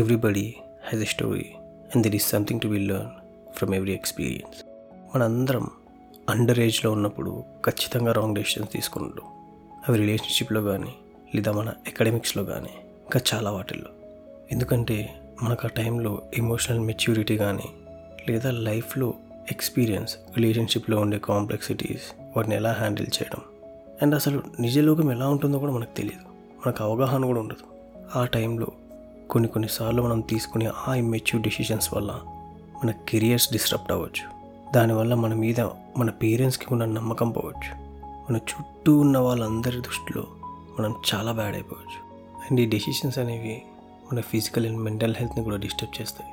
Everybody has a story and there is something to be learn from every experience మనందరం under ఏజ్లో ఉన్నప్పుడు ఖచ్చితంగా wrong decisions తీసుకుంటాం అవి రిలేషన్షిప్లో కానీ లేదా మన అకాడమిక్స్లో కానీ ఇంకా చాలా వాటిల్లో ఎందుకంటే మనకు ఆ టైంలో ఎమోషనల్ మెచ్యూరిటీ కానీ లేదా లైఫ్లో ఎక్స్పీరియన్స్ రిలేషన్షిప్లో ఉండే కాంప్లెక్సిటీస్ వాటిని ఎలా హ్యాండిల్ చేయడం అండ్ అసలు నిజలోకం ఎలా ఉంటుందో కూడా మనకు తెలియదు మనకు అవగాహన కూడా ఉండదు ఆ టైంలో కొన్ని కొన్నిసార్లు మనం తీసుకునే ఆ ఇమ్మెచ్యూర్ డెసిషన్స్ వల్ల మన కెరియర్స్ డిస్టర్బ్ అవ్వచ్చు దానివల్ల మన మీద మన పేరెంట్స్కి ఉన్న నమ్మకం పోవచ్చు మన చుట్టూ ఉన్న వాళ్ళందరి దృష్టిలో మనం చాలా బ్యాడ్ అయిపోవచ్చు అండ్ ఈ డెసిషన్స్ అనేవి మన ఫిజికల్ అండ్ మెంటల్ హెల్త్ని కూడా డిస్టర్బ్ చేస్తాయి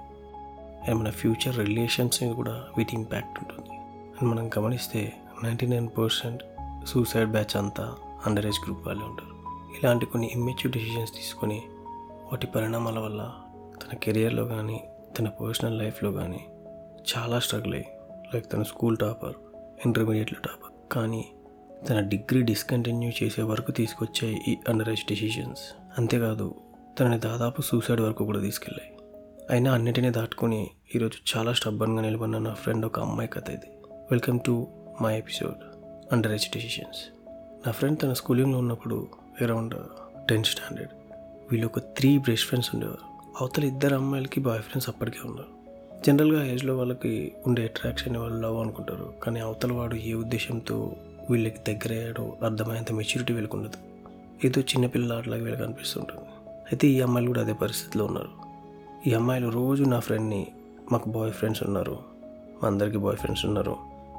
అండ్ మన ఫ్యూచర్ రిలేషన్స్ని కూడా వీటి ఇంపాక్ట్ ఉంటుంది అండ్ మనం గమనిస్తే ninety nine percent suicide batch అంతా అండర్ ఏజ్ గ్రూప్ వాళ్ళే ఉంటారు ఇలాంటి కొన్ని ఇమ్మెచ్యూర్ డెసిషన్స్ తీసుకొని వాటి పరిణామాల వల్ల తన కెరియర్లో కానీ తన పర్సనల్ లైఫ్లో కానీ చాలా స్ట్రగుల్ అయ్యి లైక్ తన స్కూల్ టాపర్ ఇంటర్మీడియట్లో టాపర్ కానీ తన డిగ్రీ డిస్కంటిన్యూ చేసే వరకు తీసుకొచ్చాయి ఈ అండర్ ఏజ్ డెసిషన్స్ అంతేకాదు తనని దాదాపు సూసైడ్ వరకు కూడా తీసుకెళ్ళాయి అయినా అన్నిటినీ దాటుకొని ఈరోజు చాలా స్టబ్బన్గా నిలబడిన నా ఫ్రెండ్ ఒక అమ్మాయి కథ ఇది welcome to my episode under age decisions నా ఫ్రెండ్ తన స్కూలింగ్లో ఉన్నప్పుడు అరౌండ్ టెన్త్ స్టాండర్డ్ వీళ్ళు ఒక త్రీ బెస్ట్ ఫ్రెండ్స్ ఉండేవారు అవతల ఇద్దరు అమ్మాయిలకి బాయ్ ఫ్రెండ్స్ అప్పటికే ఉన్నారు జనరల్గా ఏజ్లో వాళ్ళకి ఉండే అట్రాక్షన్ వాళ్ళు లవ్ అనుకుంటారు కానీ అవతల వాడు ఏ ఉద్దేశంతో వీళ్ళకి దగ్గర అర్థమయ్యేంత మెచ్యూరిటీ వీళ్ళకి ఉండదు ఏదో చిన్నపిల్లల అట్లాగే వీళ్ళకి అనిపిస్తుంటుంది అయితే ఈ అమ్మాయిలు కూడా అదే పరిస్థితిలో ఉన్నారు ఈ అమ్మాయిలు రోజు నా ఫ్రెండ్ని మాకు బాయ్ ఫ్రెండ్స్ ఉన్నారు మా అందరికీ బాయ్ ఫ్రెండ్స్ ఉన్నారు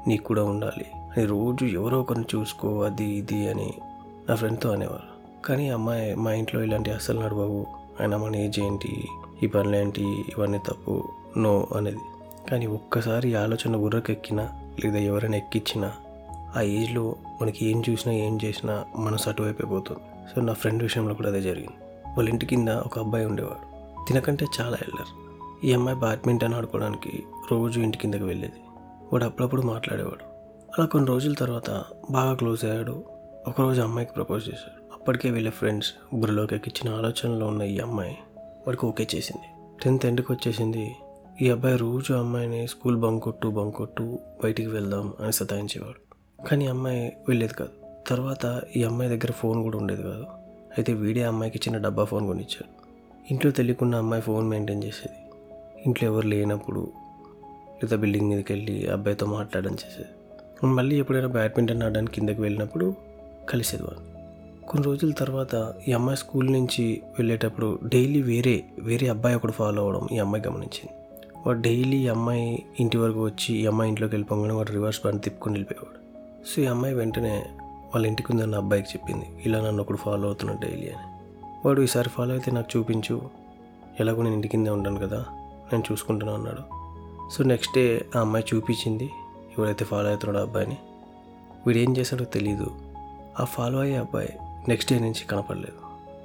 నీకు కూడా ఉండాలి అని రోజు ఎవరో ఒకరిని చూసుకో అది ఇది అని నా ఫ్రెండ్తో అనేవారు కానీ అమ్మాయి మా ఇంట్లో ఇలాంటి అస్సలు నడవవు ఆయన మన ఏజ్ ఏంటి ఈ పనులు ఏంటి ఇవన్నీ తప్పు నో అనేది కానీ ఒక్కసారి ఆలోచన గుర్రకెక్కినా లేదా ఎవరైనా ఎక్కించినా ఆ ఏజ్లో మనకి ఏం చూసినా ఏం చేసినా మనసు అటువైపు అయిపోతుంది సో నా ఫ్రెండ్ విషయంలో కూడా అదే జరిగింది వాళ్ళ ఇంటి కింద ఒక అబ్బాయి ఉండేవాడు తినకంటే చాలా ఎల్డర్ ఈ అమ్మాయి బ్యాడ్మింటన్ ఆడుకోవడానికి రోజు ఇంటి కిందకి వెళ్ళేది వాడు అప్పుడప్పుడు మాట్లాడేవాడు అలా కొన్ని రోజుల తర్వాత బాగా క్లోజ్ అయ్యాడు ఒకరోజు అమ్మాయికి ప్రపోజ్ చేశాడు అప్పటికే వీళ్ళ ఫ్రెండ్స్ బుర్రలోకి ఎక్కిచ్చిన ఆలోచనలో ఉన్న ఈ అమ్మాయి వాడికి ఓకే చేసింది టెన్త్ ఎండ్కి వచ్చేసింది ఈ అబ్బాయి రోజు అమ్మాయిని స్కూల్ బంకొట్టు బంకొట్టు బయటికి వెళ్దాం అని సతాయించేవాడు కానీ అమ్మాయి వెళ్ళేది కాదు తర్వాత ఈ అమ్మాయి దగ్గర ఫోన్ కూడా ఉండేది కాదు అయితే వీడే అమ్మాయికి చిన్న డబ్బా ఫోన్ కొనిచ్చాడు ఇంట్లో తెలియకుండా అమ్మాయి ఫోన్ మెయింటైన్ చేసేది ఇంట్లో ఎవరు లేనప్పుడు లేదా బిల్డింగ్ మీదకి వెళ్ళి అబ్బాయితో మాట్లాడడం చేసేది మళ్ళీ ఎప్పుడైనా బ్యాడ్మింటన్ ఆడడానికి కిందకి వెళ్ళినప్పుడు కలిసేది వాళ్ళు కొన్ని రోజుల తర్వాత ఈ అమ్మాయి స్కూల్ నుంచి వెళ్ళేటప్పుడు డైలీ వేరే వేరే అబ్బాయి ఒకడు ఫాలో అవ్వడం ఈ అమ్మాయి గమనించింది వాడు డైలీ ఈ అమ్మాయి ఇంటి వరకు వచ్చి ఈ అమ్మాయి ఇంట్లోకి వెళ్ళిపోగానే వాడు రివర్స్ బండి తిప్పుకొని వెళ్ళిపోయేవాడు సో ఈ అమ్మాయి వెంటనే వాళ్ళ ఇంటికి ఉందన్న అబ్బాయికి చెప్పింది ఇలా నన్ను ఒకడు ఫాలో అవుతున్నాడు డైలీ అని వాడు ఈసారి ఫాలో అయితే నాకు చూపించు ఎలాగో నేను ఇంటి కిందే ఉంటాను కదా నేను చూసుకుంటున్నాను అన్నాడు సో నెక్స్ట్ డే ఆ అమ్మాయి చూపించింది ఎవడైతే ఫాలో అవుతున్నాడో అబ్బాయిని వీడేం చేశాడో తెలీదు ఆ ఫాలో అయ్యే అబ్బాయి నెక్స్ట్ డే నుంచి కనపడలేదు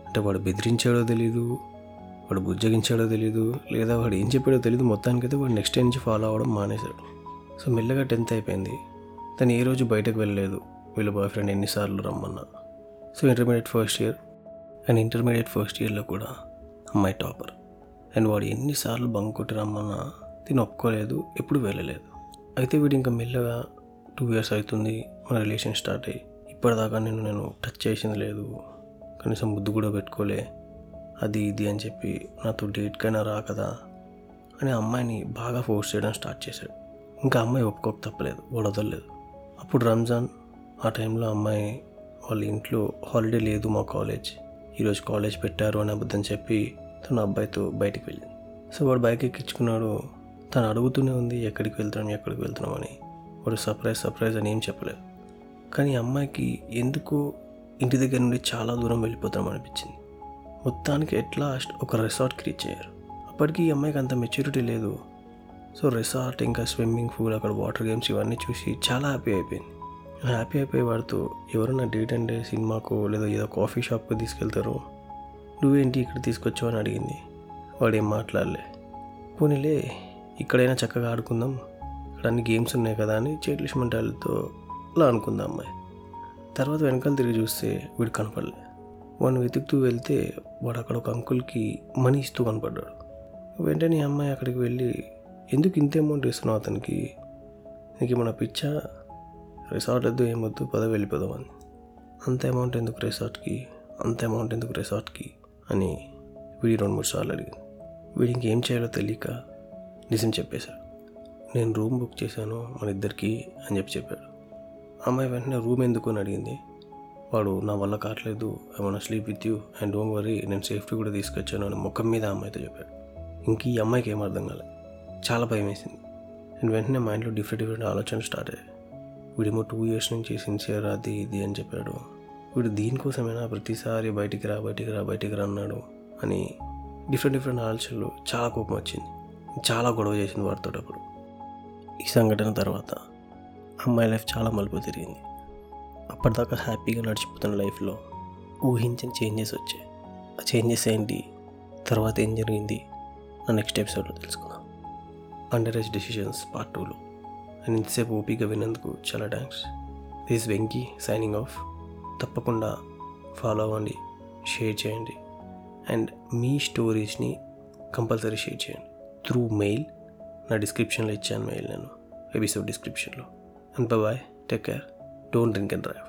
అంటే వాడు బెదిరించాడో తెలీదు వాడు బుజ్జగించాడో తెలీదు లేదా వాడు ఏం చెప్పాడో తెలియదు మొత్తానికైతే వాడు నెక్స్ట్ డే నుంచి ఫాలో అవ్వడం మానేశాడు సో మెల్లగా టెన్త్ అయిపోయింది తను ఏ రోజు బయటకు వెళ్ళలేదు వీళ్ళ బాయ్ ఫ్రెండ్ ఎన్నిసార్లు రమ్మన్నా so intermediate first year and intermediate first ఇయర్లో కూడా అమ్మాయి టాపర్ అండ్ వాడు ఎన్నిసార్లు బంక్ కొట్టి రమ్మన్నా తిని ఒప్పుకోలేదు ఎప్పుడు వెళ్ళలేదు అయితే వీడు ఇంకా మెల్లగా టూ ఇయర్స్ అవుతుంది మన రిలేషన్ స్టార్ట్ అయ్యి ఇప్పటిదాకా నేను నేను టచ్ చేసింది లేదు కనీసం బుద్ధి కూడా పెట్టుకోలే అది ఇది అని చెప్పి నాతో డేట్కైనా రా కదా అని అమ్మాయిని బాగా ఫోర్స్ చేయడం స్టార్ట్ చేశాడు ఇంకా అమ్మాయి ఒప్పుకోక తప్పలేదు వడదలేదు అప్పుడు రంజాన్ ఆ టైంలో అమ్మాయి వాళ్ళ ఇంట్లో హాలిడే లేదు మా కాలేజ్ ఈరోజు కాలేజ్ పెట్టారు అని అబద్ధం చెప్పి తన అబ్బాయితో బయటికి వెళ్ళింది సో వాడు బైక్ ఎక్కించుకున్నాడు తను అడుగుతూనే ఉంది ఎక్కడికి వెళ్తున్నాం ఎక్కడికి వెళ్తున్నామని వాడు సర్ప్రైజ్ సర్ప్రైజ్ అని ఏం చెప్పలేదు కానీ అమ్మాయికి ఎందుకో ఇంటి దగ్గర నుండి చాలా దూరం వెళ్ళిపోతాం అనిపించింది మొత్తానికి ఎట్ లాస్ట్ ఒక రిసార్ట్ క్రియేట్ చేయరు అప్పటికి ఈ అమ్మాయికి అంత మెచ్యూరిటీ లేదు సో రిసార్ట్ ఇంకా స్విమ్మింగ్ పూల్ అక్కడ వాటర్ గేమ్స్ ఇవన్నీ చూసి చాలా హ్యాపీ అయిపోయింది హ్యాపీ అయిపోయి వాడితో ఎవరైనా డేట్ అంటే సినిమాకు లేదా ఏదో కాఫీ షాప్కి తీసుకెళ్తారు నువ్వేంటి ఇక్కడ తీసుకొచ్చావు అని అడిగింది వాడు ఏం మాట్లాడలే పోనీలే ఇక్కడైనా చక్కగా ఆడుకుందాం ఇక్కడ అన్ని గేమ్స్ ఉన్నాయి కదా అని చేతులు అలా అనుకుంది అమ్మాయి తర్వాత వెనకాల తిరిగి చూస్తే వీడు కనపడలే వాడిని వెతుకుతూ వెళ్తే వాడు అక్కడ ఒక అంకుల్కి మనీ ఇస్తూ కనపడ్డాడు వెంటనే అమ్మాయి అక్కడికి వెళ్ళి ఎందుకు ఇంత అమౌంట్ ఇస్తున్నావు అతనికి నీకు ఏమైనా పిచ్చా రిసార్ట్ వద్దు ఏమొద్దు పద వెళ్ళిపోదామని అంత అమౌంట్ ఎందుకు రిసార్ట్కి అంత అమౌంట్ ఎందుకు రిసార్ట్కి అని వీడి రెండు మూడు సార్లు అడిగింది వీడి ఇంకేం చేయాలో తెలియక నిజం చెప్పేశాడు నేను రూమ్ బుక్ చేశాను మన ఇద్దరికి అని చెప్పి చెప్పాడు అమ్మాయి వెంటనే రూమ్ ఎందుకు అని అడిగింది వాడు నా వల్ల కావట్లేదు I want sleep with you and don't worry నేను సేఫ్టీ కూడా తీసుకొచ్చాను అని ముఖం మీద అమ్మాయితో చెప్పాడు ఇంక ఈ అమ్మాయికి ఏం అర్థం కాలేదు చాలా భయం వేసింది అండ్ వెంటనే మా ఇంట్లో డిఫరెంట్ డిఫరెంట్ ఆలోచనలు స్టార్ట్ అయ్యాయి వీడేమో టూ ఇయర్స్ నుంచి సిన్సియర్ అది ఇది అని చెప్పాడు వీడు దీనికోసమైనా ప్రతిసారి బయటికి రా బయటికి రా బయటికి రా అన్నాడు అని డిఫరెంట్ డిఫరెంట్ ఆలోచనలు చాలా కోపం వచ్చింది చాలా గొడవ చేసింది వాడితో అప్పుడు ఈ సంఘటన తర్వాత అమ్మాయి లైఫ్ చాలా మలుపు తిరిగింది అప్పటిదాకా హ్యాపీగా నడిచిపోతున్న లైఫ్లో ఊహించని చేంజెస్ వచ్చాయి ఆ చేంజెస్ ఏంటి తర్వాత ఏం జరిగింది నా నెక్స్ట్ ఎపిసోడ్లో తెలుసుకుందాం అండర్ ఏజ్ డెసిషన్స్ పార్ట్ టూలో అండ్ ఇంతసేపు ఓపిక విన్నందుకు చాలా thanks this Venky signing off తప్పకుండా ఫాలో అవ్వండి షేర్ చేయండి అండ్ మీ స్టోరీస్ని కంపల్సరీ షేర్ చేయండి త్రూ మెయిల్ నా డిస్క్రిప్షన్లో ఇచ్చాను మెయిల్ నేను ఎపిసోడ్ డిస్క్రిప్షన్లో and bye-bye. Take care. Don't drink and drive.